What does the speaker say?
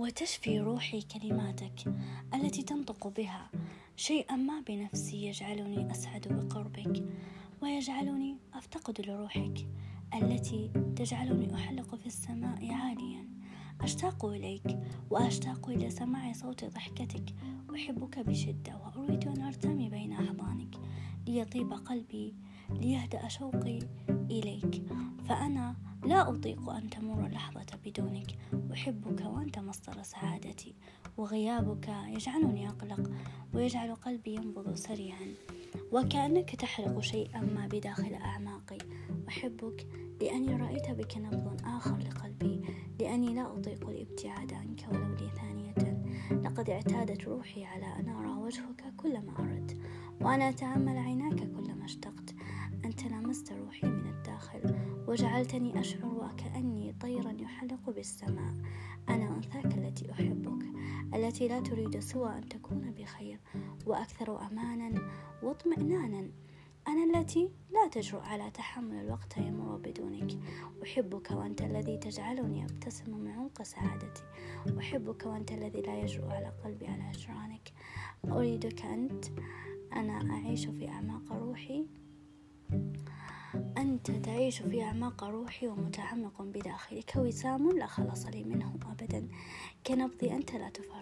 وتشفي روحي كلماتك التي تنطق بها. شيئا ما بنفسي يجعلني أسعد بقربك ويجعلني أفتقد لروحك التي تجعلني أحلق في السماء عاليا. أشتاق إليك وأشتاق إلى سماع صوت ضحكتك. أحبك بشدة وأريد أن أرتمي بين أحضانك ليطيب قلبي ليهدأ شوقي إليك. فأنا لا أطيق أن تمر لحظة بدونك. أحبك وأنت مصدر سعادتي وغيابك يجعلني أقلق ويجعل قلبي ينبض سريعا. وكأنك تحرق شيئا ما بداخل أعماقي. أحبك لأني رأيت بك نبض آخر لقلبي لأني لا أطيق الابتعاد عنك ولو لي ثانية لقد اعتادت روحي على أن أرى وجهك كلما أردت وأنا أتأمل عيناك وجعلتني أشعر وكأني طيرا يحلق بالسماء. أنا أنثاك التي أحبك التي لا تريد سوى أن تكون بخير وأكثر أمانا واطمئنانا. أنا التي لا تجرؤ على تحمل الوقت يمر بدونك. أحبك وأنت الذي تجعلني أبتسم من عمق سعادتي. أحبك وأنت الذي لا يجرؤ على قلبي على هجرانك أريدك أنت أنا أعيش في أعماق روحي أنت تعيش في أعماق روحي ومتعمق بداخلي كوسام لا خلاص لي منه أبدا. كنبضي أنت لا تفارقني